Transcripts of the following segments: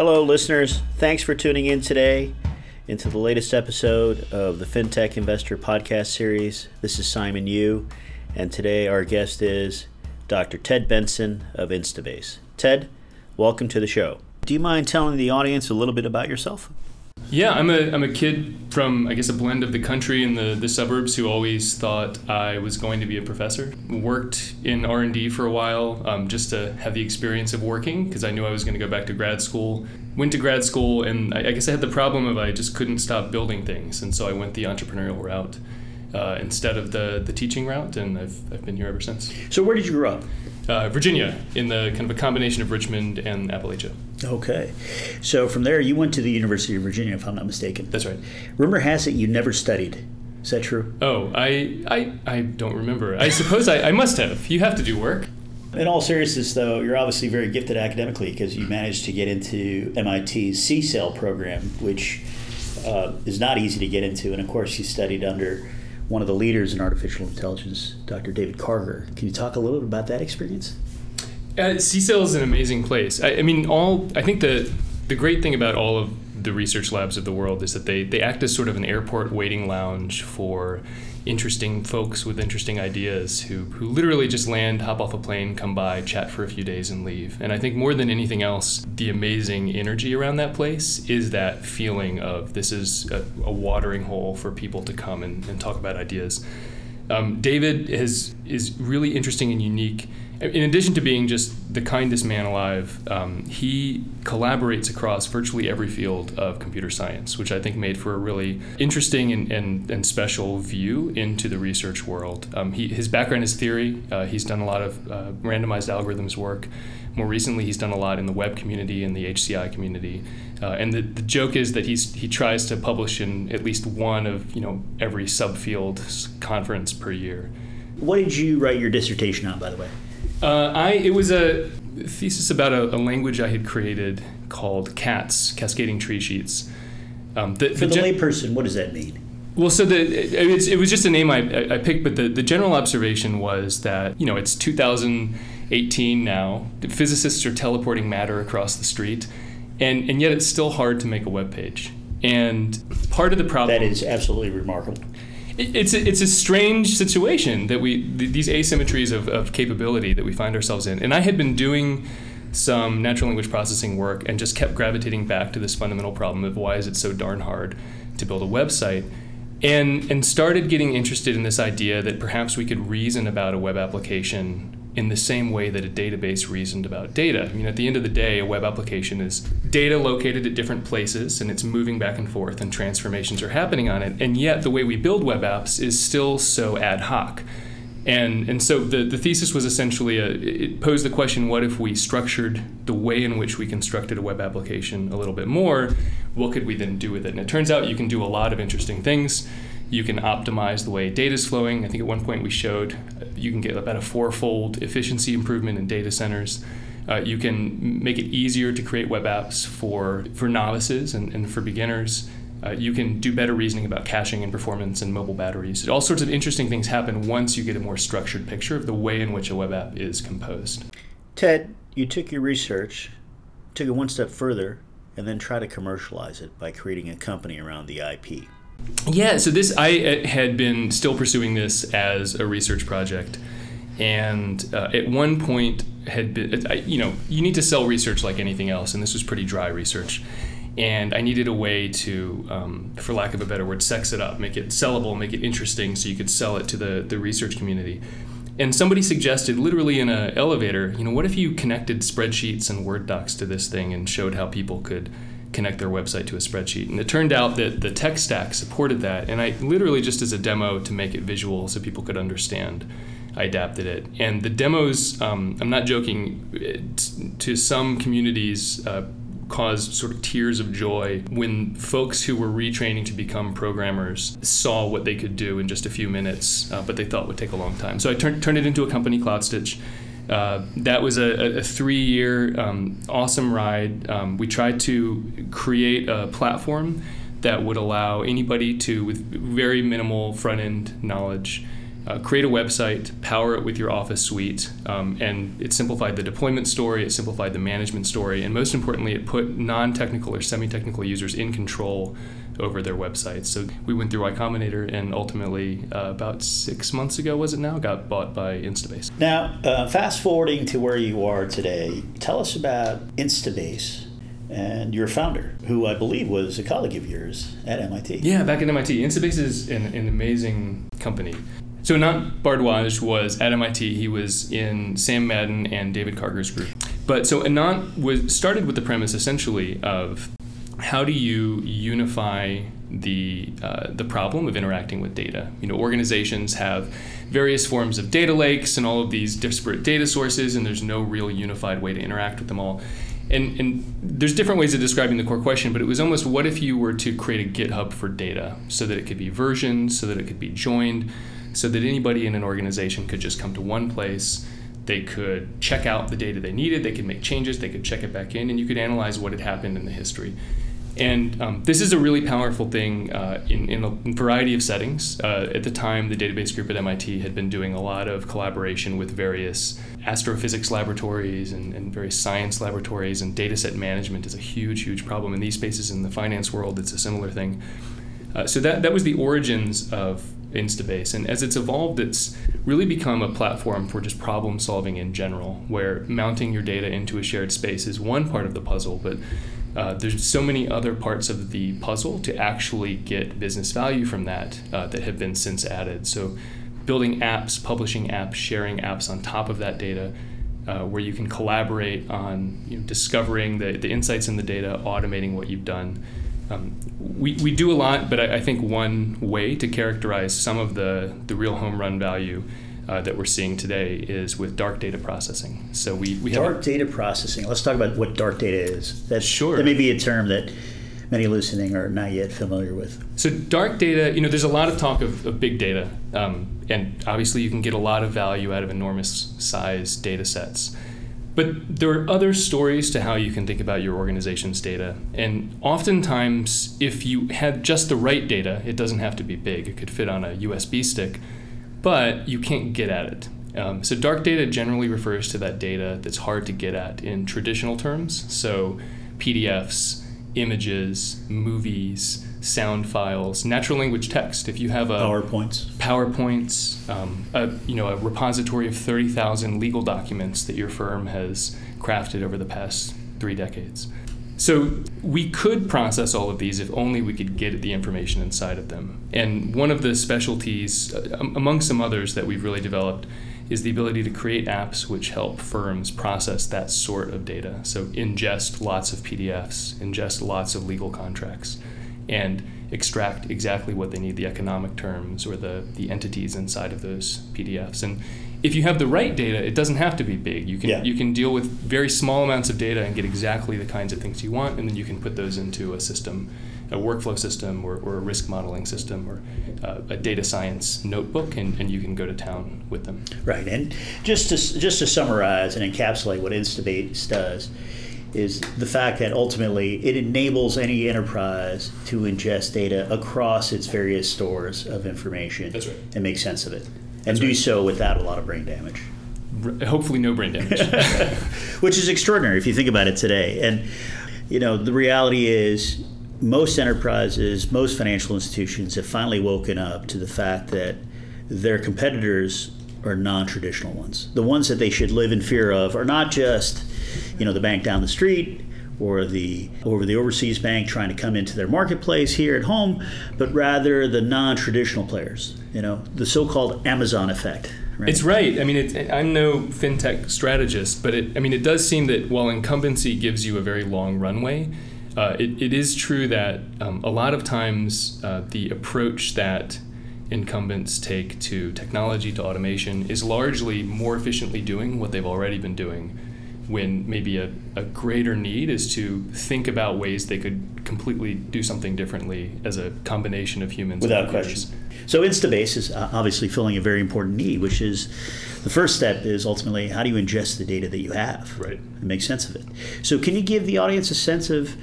Hello, listeners. Thanks for tuning in today into the latest episode of the FinTech Investor Podcast Series. This is Simon Yoo, and today our guest is Dr. Ted Benson of Instabase. Ted, welcome to the show. Do you mind telling the audience a little bit about yourself? Yeah, I'm a, I'm a kid from, I guess, a blend of the country and the, the suburbs who always thought I was going to be a professor. Worked in R&D for a while um, just to have the experience of working because I knew I was going to go back to grad school. Went to grad school and I, I, guess I had the problem of I just couldn't stop building things. And so I went the entrepreneurial route uh, instead of the, the teaching route and I've, I've been here ever since. So where did you grow up? Uh, Virginia, in the kind of a combination of Richmond and Appalachia. Okay. So from there, you went to the University of Virginia, if I'm not mistaken. That's right. Rumor has it you never studied. Is that true? Oh, I I, I don't remember. I suppose I, I must have. You have to do work. In all seriousness, though, you're obviously very gifted academically because you managed to get into MIT's CSAIL program, which uh, is not easy to get into. And of course, you studied under one of the leaders in artificial intelligence, Dr. David Karger. Can you talk a little bit about that experience? Uh, CSAIL is an amazing place. I, I, mean, all I think the the great thing about all of the research labs of the world is that they they act as sort of an airport waiting lounge for interesting folks with interesting ideas who, who literally just land, hop off a plane, come by, chat for a few days, and leave. And I think more than anything else, the amazing energy around that place is that feeling of this is a, a watering hole for people to come and, and talk about ideas. Um, David has, is really interesting and unique in addition to being just the kindest man alive, um, he collaborates across virtually every field of computer science, which I think made for a really interesting and, and, and special view into the research world. Um, he, his background is theory. Uh, he's done a lot of uh, randomized algorithms work. More recently, he's done a lot in the web community and the HCI community. Uh, and the, the joke is that he's, he tries to publish in at least one of you know every subfield conference per year. What did you write your dissertation on, by the way? Uh, I it was a thesis about a, a, language I had created called CATS, Cascading Tree Sheets. Um, the, For the, gen- layperson, what does that mean? Well, so the it, it was just a name I, I picked, but the, the general observation was that you know it's 2018 now. Physicists are teleporting matter across the street, and and yet it's still hard to make a web page. And part of the problem that is absolutely remarkable it's a, it's a strange situation that we these asymmetries of, of capability that we find ourselves in. And i had been doing some natural language processing work and just kept gravitating back to this fundamental problem of why is it so darn hard to build a website? And and started getting interested in this idea that perhaps we could reason about a web application in the same way that a database reasoned about data. I mean, at the end of the day, a web application is data located at different places and it's moving back and forth and transformations are happening on it. And yet, the way we build web apps is still so ad hoc. And, and so the, the thesis was essentially a, it posed the question what if we structured the way in which we constructed a web application a little bit more? What could we then do with it? And it turns out you can do a lot of interesting things. You can optimize the way data is flowing. I think at one point we showed you can get about a fourfold efficiency improvement in data centers. Uh, you can make it easier to create web apps for, for novices and, and for beginners. Uh, you can do better reasoning about caching and performance and mobile batteries. All sorts of interesting things happen once you get a more structured picture of the way in which a web app is composed. Ted, you took your research, took it one step further, and then try to commercialize it by creating a company around the IP. Yeah, so this I uh, had been still pursuing this as a research project, and uh, at one point had been I, you know you need to sell research like anything else, and this was pretty dry research, and I needed a way to, um, for lack of a better word, sex it up, make it sellable, make it interesting, so you could sell it to the the research community. And somebody suggested, literally in an elevator, you know, what if you connected spreadsheets and Word docs to this thing and showed how people could connect their website to a spreadsheet. And it turned out that the tech stack supported that. And I literally, just as a demo to make it visual so people could understand, I adapted it. And the demos, um, I'm not joking, to some communities, uh, caused sort of tears of joy when folks who were retraining to become programmers saw what they could do in just a few minutes, uh, but they thought would take a long time. So I turned, turned it into a company, CloudStitch. Uh, that was a, a three year um, awesome ride. Um, we tried to create a platform that would allow anybody to, with very minimal front end knowledge, uh, create a website, power it with your Office suite, um, and it simplified the deployment story, it simplified the management story, and most importantly, it put non technical or semi technical users in control over their websites. So we went through Y Combinator, and ultimately, uh, about six months ago, was it now, got bought by Instabase. Now, uh, fast forwarding to where you are today, tell us about Instabase and your founder, who I believe was a colleague of yours at MIT. Yeah, back at MIT. Instabase is an, an amazing company. So Anant Bhardwaj was at MIT. He was in Sam Madden and David Karger's group. But so Anant was started with the premise essentially of how do you unify the uh, the problem of interacting with data? You know, organizations have various forms of data lakes and all of these disparate data sources, and there's no real unified way to interact with them all. And, and there's different ways of describing the core question, but it was almost what if you were to create a GitHub for data so that it could be versioned, so that it could be joined, so that anybody in an organization could just come to one place. They could check out the data they needed, they could make changes, they could check it back in, and you could analyze what had happened in the history. And um, this is a really powerful thing uh, in, in, a variety of settings. Uh, at the time, the database group at MIT had been doing a lot of collaboration with various astrophysics laboratories and, and various science laboratories, and data set management is a huge, huge problem. In these spaces in the finance world, it's a similar thing. Uh, so that, that was the origins of Instabase. And as it's evolved, it's really become a platform for just problem solving in general, where mounting your data into a shared space is one part of the puzzle, but uh, there's so many other parts of the puzzle to actually get business value from that uh, that have been since added. So, building apps, publishing apps, sharing apps on top of that data, uh, where you can collaborate on you know, discovering the, the insights in the data, automating what you've done. Um, we, we do a lot, but I, I, think one way to characterize some of the, the real home run value uh, that we're seeing today is with dark data processing. So we, we dark have data processing. Let's talk about what dark data is. That sure. That may be a term that many listening are not yet familiar with. So dark data, you know, there's a lot of talk of, of big data, um, and obviously you can get a lot of value out of enormous size data sets. But there are other stories to how you can think about your organization's data. And oftentimes, if you have just the right data, it doesn't have to be big. It could fit on a USB stick but you can't get at it. Um, so dark data generally refers to that data that's hard to get at in traditional terms. So PDFs, images, movies, sound files, natural language text. If you have a PowerPoints, PowerPoints, um, a, you know, a repository of thirty thousand legal documents that your firm has crafted over the past three decades. So we could process all of these if only we could get the information inside of them. And one of the specialties, uh, among some others that we've really developed, is the ability to create apps which help firms process that sort of data. So ingest lots of PDFs, ingest lots of legal contracts, and extract exactly what they need, the economic terms or the, the entities inside of those PDFs. And if you have the right data, it doesn't have to be big. You can yeah. you can deal with very small amounts of data and get exactly the kinds of things you want, and then you can put those into a system, a workflow system, or, or a risk modeling system, or uh, a data science notebook, and, and you can go to town with them. Right, and just to just to summarize and encapsulate what Instabase does is the fact that ultimately it enables any enterprise to ingest data across its various stores of information right. and make sense of it and do so without a lot of brain damage. Hopefully, no brain damage. Which is extraordinary if you think about it today. And, you know, the reality is most enterprises, most financial institutions have finally woken up to the fact that their competitors are non-traditional ones. The ones that they should live in fear of are not just, you know, the bank down the street or the or the overseas bank trying to come into their marketplace here at home, but rather the non-traditional players. You know, the so-called Amazon effect. Right? It's right. I mean, it, I'm no fintech strategist, but it, I mean, it does seem that while incumbency gives you a very long runway, uh, it, it is true that um, a lot of times uh, the approach that incumbents take to technology to automation is largely more efficiently doing what they've already been doing when maybe a, a greater need is to think about ways they could completely do something differently as a combination of humans without question. So instabase is uh, obviously filling a very important need which is the first step is ultimately how do you ingest the data that you have? Right. And make sense of it. So can you give the audience a sense of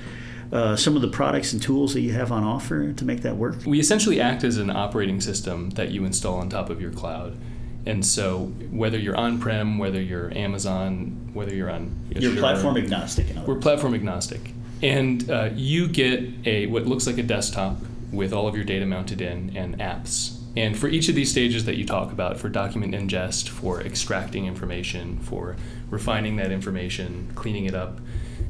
uh, some of the products and tools that you have on offer to make that work? We essentially act as an operating system that you install on top of your cloud. And so, whether you're on-prem, whether you're Amazon, whether you're on you're platform agnostic. we're platform agnostic, and uh, you get a what looks like a desktop with all of your data mounted in and apps. And for each of these stages that you talk about, for document ingest, for extracting information, for refining that information, cleaning it up,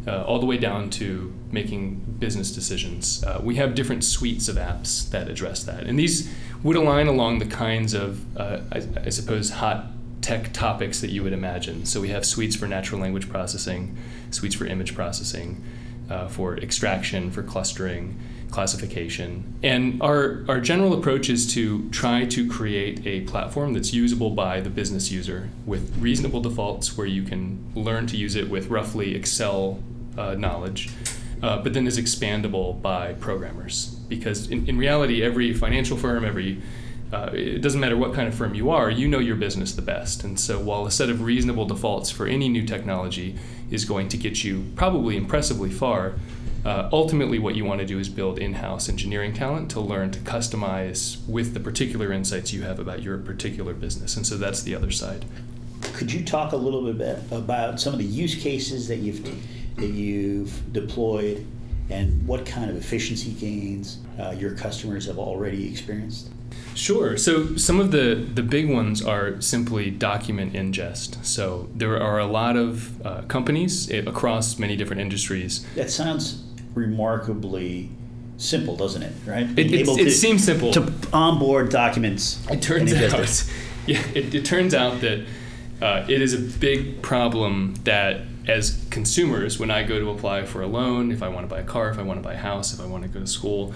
uh, all the way down to making business decisions. Uh, we have different suites of apps that address that. And these would align along the kinds of, uh, I, I, suppose, hot tech topics that you would imagine. So we have suites for natural language processing, suites for image processing, uh, for extraction, for clustering, classification. And our, our general approach is to try to create a platform that's usable by the business user with reasonable defaults where you can learn to use it with roughly Excel uh, knowledge, uh, but then is expandable by programmers. Because in, in reality, every financial firm, every uh, it doesn't matter what kind of firm you are, you know your business the best. And so, while a set of reasonable defaults for any new technology is going to get you probably impressively far, uh, ultimately, what you want to do is build in house engineering talent to learn to customize with the particular insights you have about your particular business. And so, that's the other side. Could you talk a little bit about some of the use cases that you've that you've deployed and what kind of efficiency gains uh, your customers have already experienced? Sure. So some of the, the big ones are simply document ingest. So there are a lot of uh, companies across many different industries. That sounds remarkably simple, doesn't it? Right? It, it, it seems simple to onboard documents. It turns out, yeah, it, it turns out that uh, it is a big problem that as consumers, when I go to apply for a loan, if I want to buy a car, if I want to buy a house, if I want to go to school,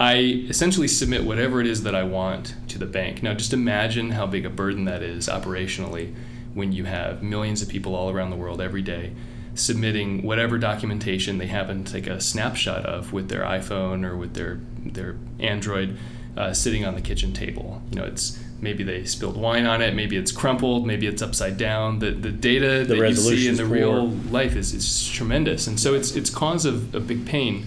I essentially submit whatever it is that I want to the bank. Now, just imagine how big a burden that is operationally when you have millions of people all around the world every day submitting whatever documentation they happen to take a snapshot of with their iPhone or with their their Android uh, sitting on the kitchen table. You know, it's maybe they spilled wine on it, maybe it's crumpled, maybe it's upside down. The the data the that you see in the poor. real life is, is tremendous, and so it's it's cause of, a big pain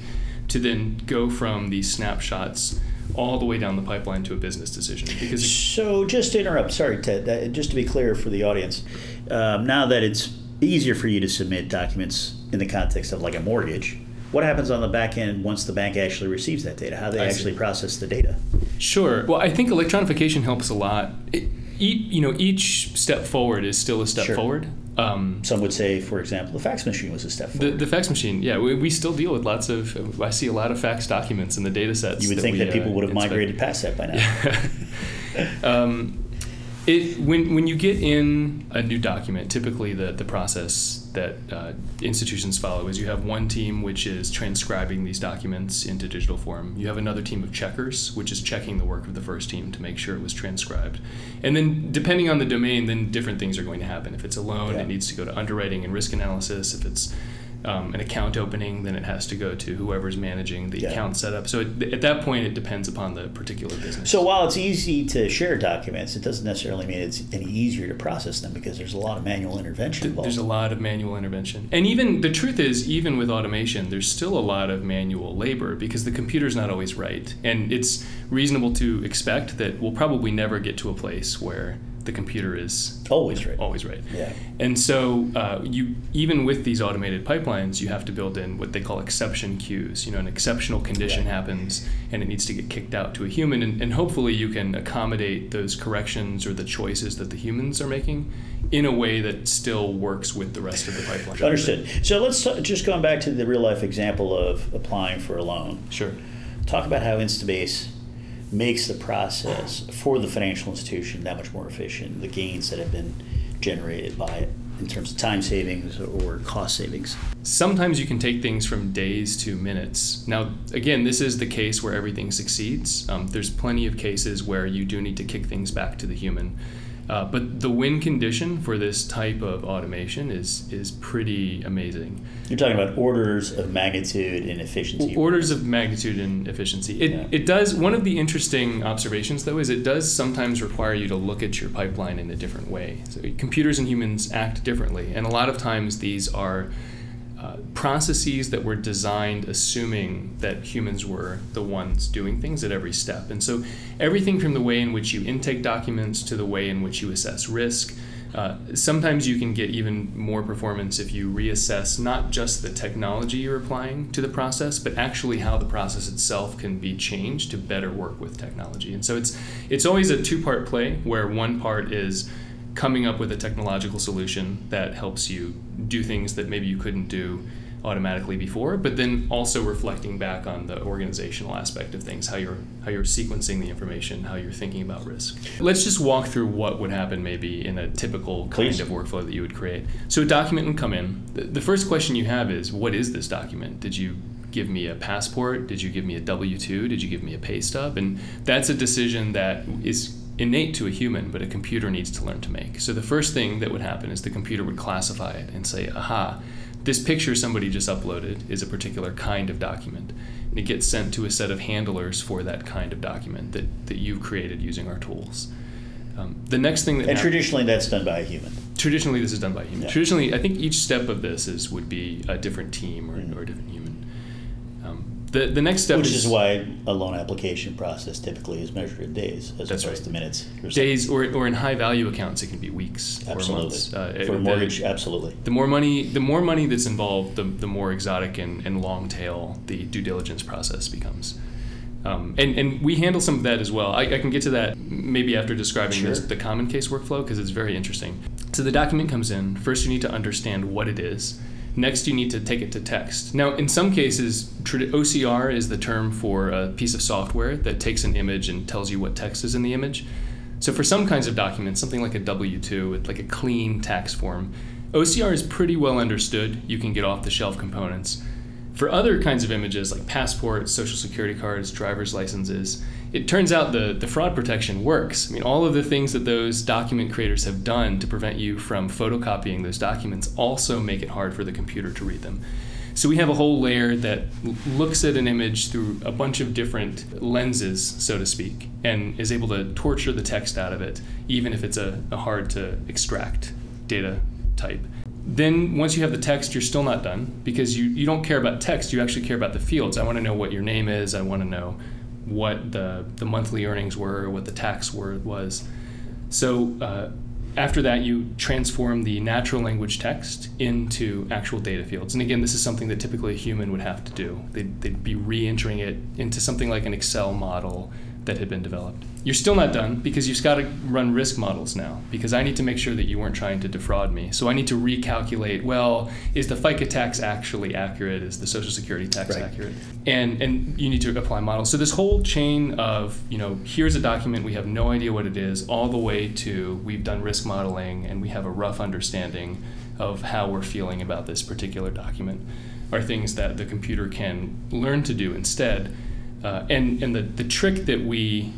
to then go from these snapshots all the way down the pipeline to a business decision. Because so, just to interrupt, sorry, Ted. Just to be clear for the audience, um, now that it's easier for you to submit documents in the context of like a mortgage, what happens on the back end once the bank actually receives that data? How do they I actually see. process the data? Sure. Well, I think electronification helps a lot. It, you know, each step forward is still a step sure. forward. Um, Some would say, for example, the fax machine was a step forward. The, the fax machine, yeah, we, we, still deal with lots of. I see a lot of fax documents in the data sets. You would that think we, that people uh, would have migrated past that by now. Yeah. um, it, when, when you get in a new document, typically the, the process that uh, institutions follow is you have one team which is transcribing these documents into digital form. You have another team of checkers, which is checking the work of the first team to make sure it was transcribed. And then, depending on the domain, then different things are going to happen. If it's a loan, yeah. it needs to go to underwriting and risk analysis. If it's um, an account opening, then it has to go to whoever's managing the yeah. account setup. So it, at that point, it depends upon the particular business. So while it's easy to share documents, it doesn't necessarily mean it's any easier to process them because there's a lot of manual intervention involved. There's a lot of manual intervention, and even the truth is, even with automation, there's still a lot of manual labor because the computer's not always right, and it's reasonable to expect that we'll probably never get to a place where the computer is always right. Always right. Yeah. And so uh, you even with these automated pipelines, you have to build in what they call exception queues. You know, an exceptional condition yeah. happens and it needs to get kicked out to a human, and, and hopefully you can accommodate those corrections or the choices that the humans are making in a way that still works with the rest of the pipeline. Understood. So let's t- just going back to the real life example of applying for a loan. Sure. Talk about how Instabase makes the process for the financial institution that much more efficient. The gains that have been generated by it in terms of time savings or cost savings. Sometimes you can take things from days to minutes. Now, again, this is the case where everything succeeds. Um, there's plenty of cases where you do need to kick things back to the human. Uh, but the win condition for this type of automation is is pretty amazing. You're talking about orders of magnitude in efficiency. Orders of magnitude in efficiency. It, yeah. it does. One of the interesting observations, though, is it does sometimes require you to look at your pipeline in a different way. So computers and humans act differently, and a lot of times these are uh, processes that were designed assuming that humans were the ones doing things at every step. And so, everything from the way in which you intake documents to the way in which you assess risk. Uh, sometimes you can get even more performance if you reassess not just the technology you're applying to the process, but actually how the process itself can be changed to better work with technology. And so it's it's always a two-part play where one part is coming up with a technological solution that helps you do things that maybe you couldn't do automatically before, but then also reflecting back on the organizational aspect of things, how you're how you're sequencing the information, how you're thinking about risk. Let's just walk through what would happen maybe in a typical kind Please. of workflow that you would create. So a document would come in. The, the first question you have is, what is this document? Did you give me a passport? Did you give me a W two? Did you give me a pay stub? And that's a decision that is innate to a human, but a computer needs to learn to make. So the first thing that would happen is the computer would classify it and say, aha, this picture somebody just uploaded is a particular kind of document. And it gets sent to a set of handlers for that kind of document that, that you've created using our tools. Um, the next thing that And hap- traditionally, that's done by a human. traditionally this is done by a human. Yeah. Traditionally, I think each step of this is would be a different team or, Mhm. or a different the the next step Which is, is why a loan application process typically is measured in days as opposed right. to minutes. Or days or, or in high value accounts it can be weeks or Absolutely. months. Uh, For a mortgage, absolutely. the more money the more money that's involved the, the more exotic and, and long tail the due diligence process becomes um, and, and we handle some of that as well I, I can get to that maybe after describing this, the common case workflow because it's very interesting so the document comes in first you need to understand what it is next you need to take it to text now in some cases ocr is the term for a piece of software that takes an image and tells you what text is in the image so for some kinds of documents, something like a W-2 with like a clean tax form, OCR is pretty well understood. You can get off-the-shelf components. For other kinds of images like passports, social security cards, driver's licenses, it turns out the, the fraud protection works. I mean, all of the things that those document creators have done to prevent you from photocopying those documents also make it hard for the computer to read them. So we have a whole layer that looks at an image through a bunch of different lenses, so to speak, and is able to torture the text out of it, even if it's a, a hard to extract data type. Then once you have the text, you're still not done because you, you don't care about text, you actually care about the fields. I want to know what your name is, I want to know what the, the monthly earnings were, what the tax were, was. So uh, after that, you transform the natural language text into actual data fields. And again, this is something that typically a human would have to do. They'd, they'd be re entering it into something like an Excel model that had been developed. You're still not done because you've got to run risk models now because I need to make sure that you weren't trying to defraud me. So I need to recalculate, well, is the FICA tax actually accurate? Is the Social Security tax Right. accurate? And and you need to apply models. So this whole chain of, you know, here's a document, we have no idea what it is, all the way to we've done risk modeling and we have a rough understanding of how we're feeling about this particular document are things that the computer can learn to do instead. Uh, and and the, the trick that we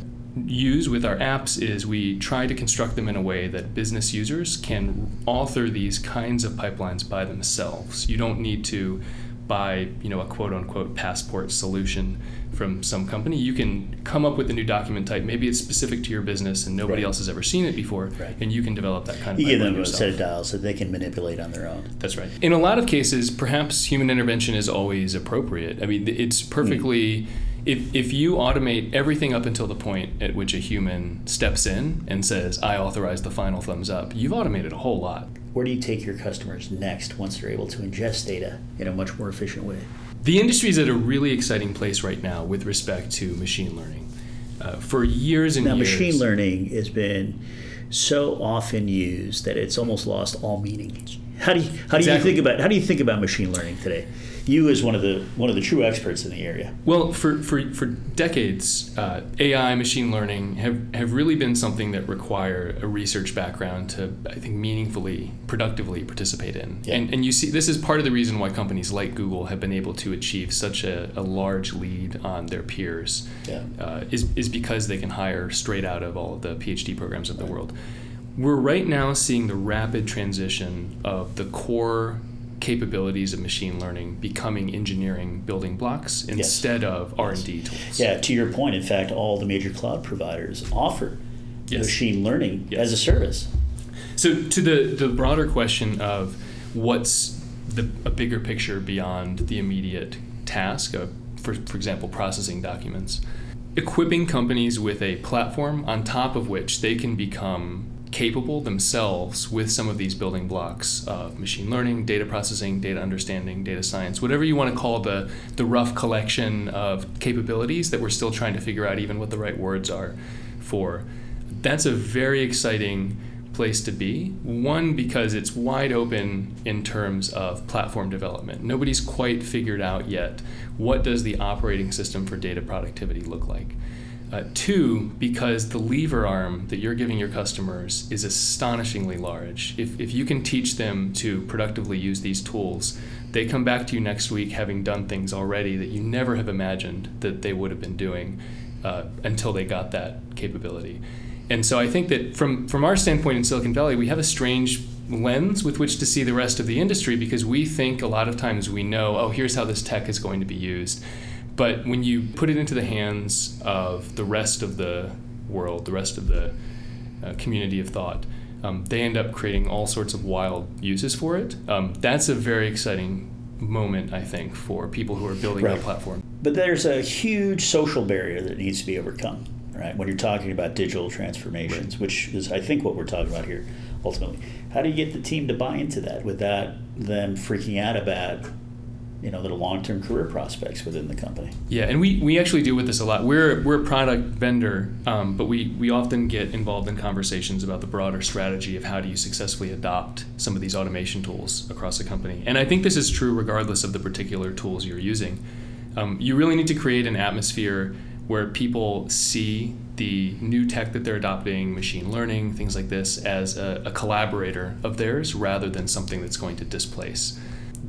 use with our apps is we try to construct them in a way that business users can author these kinds of pipelines by themselves. You don't need to buy, you know, a quote unquote passport solution from some company. You can come up with a new document type. Maybe it's specific to your business and nobody Right. else has ever seen it before, Right. and you can develop that kind of You give them a set of dials that they can manipulate on their own. That's right. In a lot of cases, perhaps human intervention is always appropriate. I mean, it's perfectly. If, if you automate everything up until the point at which a human steps in and says, I authorize the final thumbs up, you've automated a whole lot. Where do you take your customers next once they're able to ingest data in a much more efficient way? The industry is at a really exciting place right now with respect to machine learning. Uh, for years and Now, years. machine learning has been so often used that it's almost lost all meaning. How do you, how do Exactly. you think about how do you think about machine learning today? You as one of the one of the true experts in the area. Well, for, for, for decades, uh, AI, machine learning have, have really been something that require a research background to, I think, meaningfully, productively participate in. Yeah. And, and you see, this is part of the reason why companies like Google have been able to achieve such a, a large lead on their peers, Yeah. uh, is, is because they can hire straight out of all of the PhD programs of the world. We're right now seeing the rapid transition of the core capabilities of machine learning becoming engineering building blocks instead of R&D tools. Yeah, to your point, in fact, all the major cloud providers offer Yes. machine learning Yes. as a service. So to the the broader question of what's the, a bigger picture beyond the immediate task of, for, for example, processing documents. Equipping companies with a platform on top of which they can become capable themselves with some of these building blocks of machine learning, data processing, data understanding, data science, whatever you want to call the, the rough collection of capabilities that we're still trying to figure out even what the right words are for. That's a very exciting place to be. One, because it's wide open in terms of platform development. Nobody's quite figured out yet what does the operating system for data productivity look like. Uh, two, because the lever arm that you're giving your customers is astonishingly large. If, if you can teach them to productively use these tools, they come back to you next week having done things already that you never have imagined that they would have been doing uh, until they got that capability. And so I think that from, from our standpoint in Silicon Valley, we have a strange lens with which to see the rest of the industry because we think a lot of times we know, oh, here's how this tech is going to be used. But when you put it into the hands of the rest of the world, the rest of the uh, community of thought, um, they end up creating all sorts of wild uses for it. Um, that's a very exciting moment, I think, for people who are building right. that platform. But there's a huge social barrier that needs to be overcome, right? When you're talking about digital transformations, right. which is, I think, what we're talking about here ultimately. How do you get the team to buy into that without them freaking out about you know, the long-term career prospects within the company. Yeah, and we, we actually deal with this a lot. We're we're a product vendor, um, but we we often get involved in conversations about the broader strategy of how do you successfully adopt some of these automation tools across a company. And I think this is true regardless of the particular tools you're using. Um, you really need to create an atmosphere where people see the new tech that they're adopting, machine learning, things like this, as a, a collaborator of theirs rather than something that's going to displace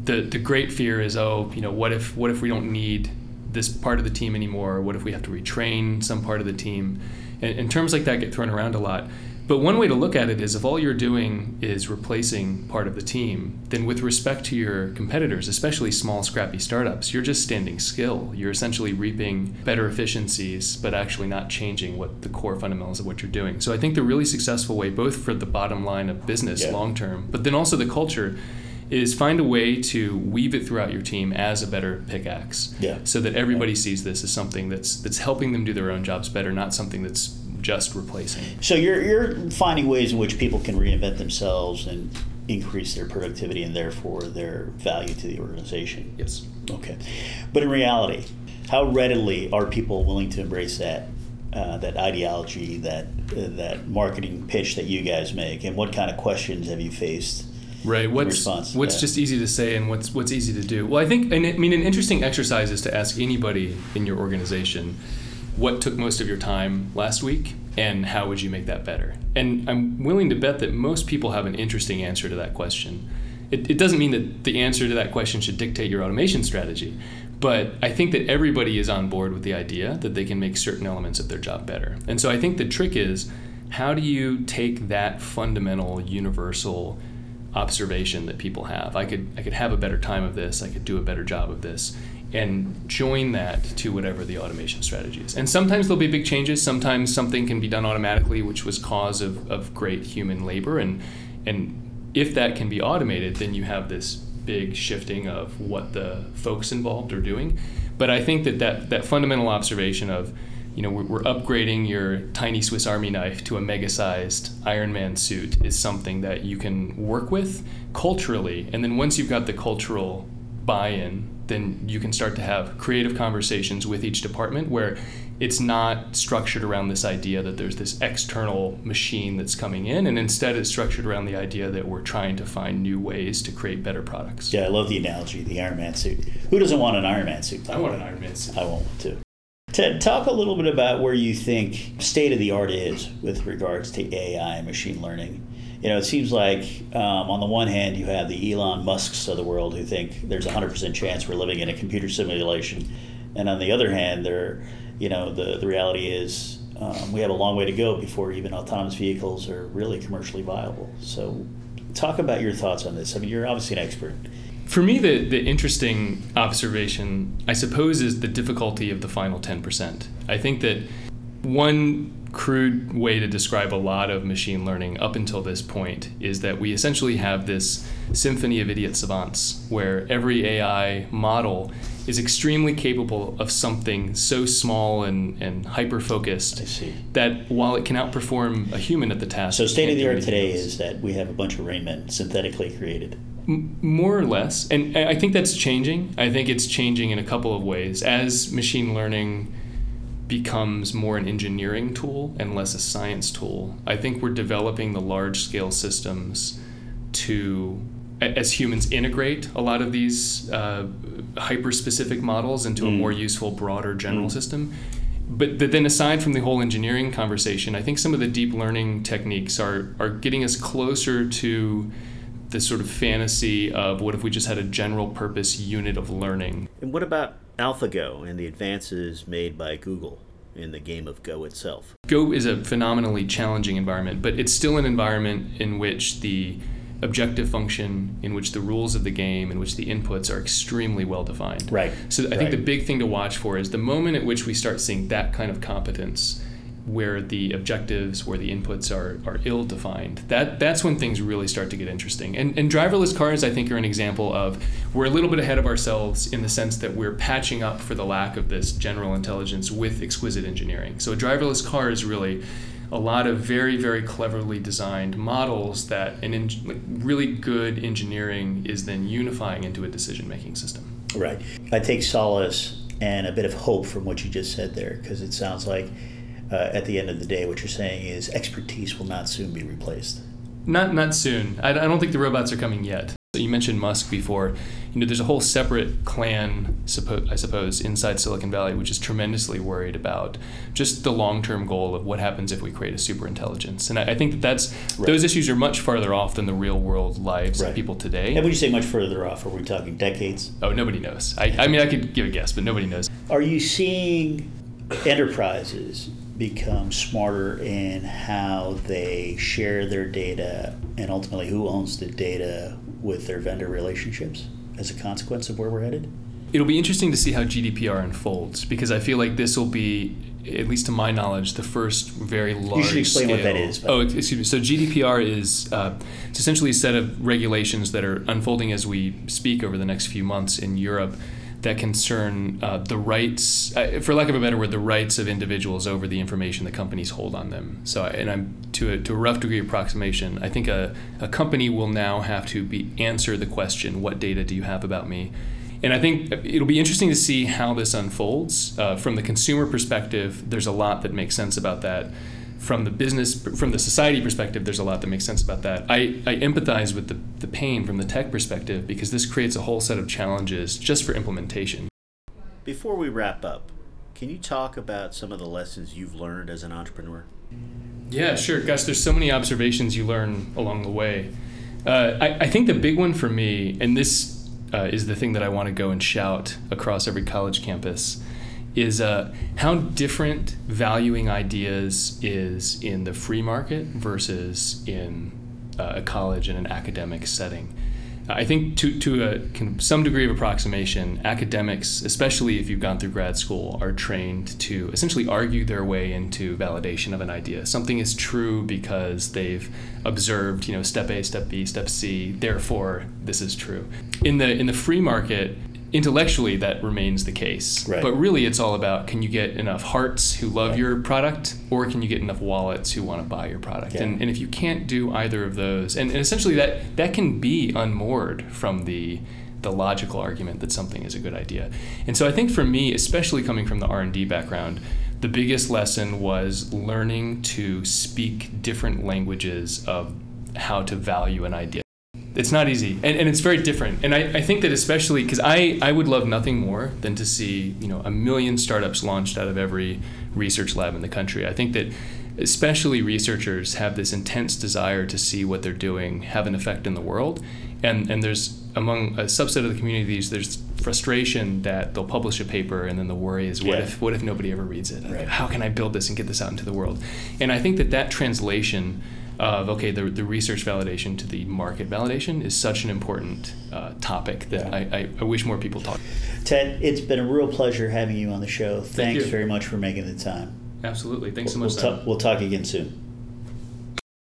the the great fear is oh you know what if what if we don't need this part of the team anymore? What if we have to retrain some part of the team? And, and terms like that get thrown around a lot. But one way to look at it is if all you're doing is replacing part of the team then with respect to your competitors especially small scrappy startups you're just standing still. You're essentially reaping better efficiencies but actually not changing what the core fundamentals of what you're doing. So i think the really successful way both for the bottom line of business yeah. long term but then also the culture is find a way to weave it throughout your team as a better pickaxe. Yeah. So that everybody sees this as something that's that's helping them do their own jobs better, not something that's just replacing. So you're you're finding ways in which people can reinvent themselves and increase their productivity and therefore their value to the organization. Yes. Okay. But in reality, how readily are people willing to embrace that uh, that ideology, that uh, that marketing pitch that you guys make, and what kind of questions have you faced right what's what's yeah. just easy to say and what's what's easy to do. Well i think and i mean an interesting exercise is to ask anybody in your organization what took most of your time last week and how would you make that better? And i'm willing to bet that most people have an interesting answer to that question. It, it doesn't mean that the answer to that question should dictate your automation strategy but i think that everybody is on board with the idea that they can make certain elements of their job better. And so i think the trick is how do you take that fundamental universal observation that people have. I could I could have a better time of this. I could do a better job of this, and join that to whatever the automation strategy is. And sometimes there'll be big changes. Sometimes something can be done automatically, which was cause of, of great human labor. And and if that can be automated, then you have this big shifting of what the folks involved are doing. But I think that that, that fundamental observation of you know, we're, upgrading your tiny Swiss Army knife to a mega-sized Iron Man suit is something that you can work with culturally, and then once you've got the cultural buy-in, then you can start to have creative conversations with each department where it's not structured around this idea that there's this external machine that's coming in, and instead it's structured around the idea that we're trying to find new ways to create better products. Yeah, I love the analogy, the Iron Man suit. Who doesn't want an Iron Man suit? I want an Iron Man suit. I want one too. Ted, talk a little bit about where you think state of the art is with regards to AI and machine learning. You know, it seems like um, on the one hand you have the Elon Musks of the world who think there's a hundred percent chance we're living in a computer simulation, and on the other hand, there, you know, the the reality is um, we have a long way to go before even autonomous vehicles are really commercially viable. So, talk about your thoughts on this. I mean, you're obviously an expert for me, the, the interesting observation, I suppose, is the difficulty of the final 10%. I think that one crude way to describe a lot of machine learning up until this point is that we essentially have this symphony of idiot savants where every AI model is extremely capable of something so small and, and hyper focused that while it can outperform a human at the task. So, state of the art today else. is that we have a bunch of Rainmen synthetically created. M- more or less. And I think that's changing. I think it's changing in a couple of ways. As machine learning becomes more an engineering tool and less a science tool, I think we're developing the large scale systems to as humans integrate a lot of these uh, hyper specific models into mm. a more useful, broader general mm. system. But, but then, aside from the whole engineering conversation, I think some of the deep learning techniques are, are getting us closer to this sort of fantasy of what if we just had a general purpose unit of learning. And what about AlphaGo and the advances made by Google? in the game of Go itself. Go is a phenomenally challenging environment, but it's still an environment in which the objective function in which the rules of the game in which the inputs are extremely well defined. Right. So I right. think the big thing to watch for is the moment at which we start seeing that kind of competence where the objectives, where the inputs are, are ill defined, that that's when things really start to get interesting. And and driverless cars I think are an example of we're a little bit ahead of ourselves in the sense that we're patching up for the lack of this general intelligence with exquisite engineering. So a driverless car is really a lot of very very cleverly designed models that an en- really good engineering is then unifying into a decision making system. Right. I take solace and a bit of hope from what you just said there because it sounds like uh, at the end of the day what you're saying is expertise will not soon be replaced. Not not soon. I, I don't think the robots are coming yet. You mentioned Musk before. You know, there's a whole separate clan, I suppose, inside Silicon Valley, which is tremendously worried about just the long-term goal of what happens if we create a superintelligence. And I, think that that's right. those issues are much farther off than the real-world lives right. of people today. And when you say much further off, are we talking decades? Oh, nobody knows. I, I mean, I could give a guess, but nobody knows. Are you seeing enterprises become smarter in how they share their data and ultimately who owns the data with their vendor relationships as a consequence of where we're headed? It'll be interesting to see how GDPR unfolds because I feel like this will be, at least to my knowledge, the first very large. You should explain scale. what that is. Oh, excuse me. So GDPR is uh, it's essentially a set of regulations that are unfolding as we speak over the next few months in Europe that concern uh, the rights, uh, for lack of a better word, the rights of individuals over the information the companies hold on them. So, and I'm to a, to a rough degree approximation. I think a, a company will now have to be answer the question, "What data do you have about me?" And I think it'll be interesting to see how this unfolds. Uh, from the consumer perspective, there's a lot that makes sense about that from the business from the society perspective there's a lot that makes sense about that. I, I empathize with the, the pain from the tech perspective because this creates a whole set of challenges just for implementation. Before we wrap up can you talk about some of the lessons you've learned as an entrepreneur? Yeah sure. Gosh there's so many observations you learn along the way. Uh, I, I think the big one for me and this uh, is the thing that i want to go and shout across every college campus is uh, how different valuing ideas is in the free market versus in uh, a college and an academic setting. I think to, to a, some degree of approximation, academics, especially if you've gone through grad school, are trained to essentially argue their way into validation of an idea. Something is true because they've observed, you know, step A, step B, step C, therefore this is true. In the in the free market, intellectually that remains the case right. but really it's all about can you get enough hearts who love right. your product or can you get enough wallets who want to buy your product yeah. and, and if you can't do either of those and, and essentially that that can be unmoored from the the logical argument that something is a good idea and so i think for me especially coming from the r&d background the biggest lesson was learning to speak different languages of how to value an idea it's not easy. And, and it's very different. And I, I think that especially because I, I would love nothing more than to see you know a million startups launched out of every research lab in the country. I think that especially researchers have this intense desire to see what they're doing have an effect in the world. And and there's among a subset of the communities there's frustration that they'll publish a paper and then the worry is what yeah. if what if nobody ever reads it? Right. how can i build this and get this out into the world? And i think that that translation of okay, the, the research validation to the market validation is such an important uh, topic that yeah. I, I, I, wish more people talk. Ted, it's been a real pleasure having you on the show. Thanks Thank very much for making the time. Absolutely. Thanks so much. We'll, ta- we'll talk again soon.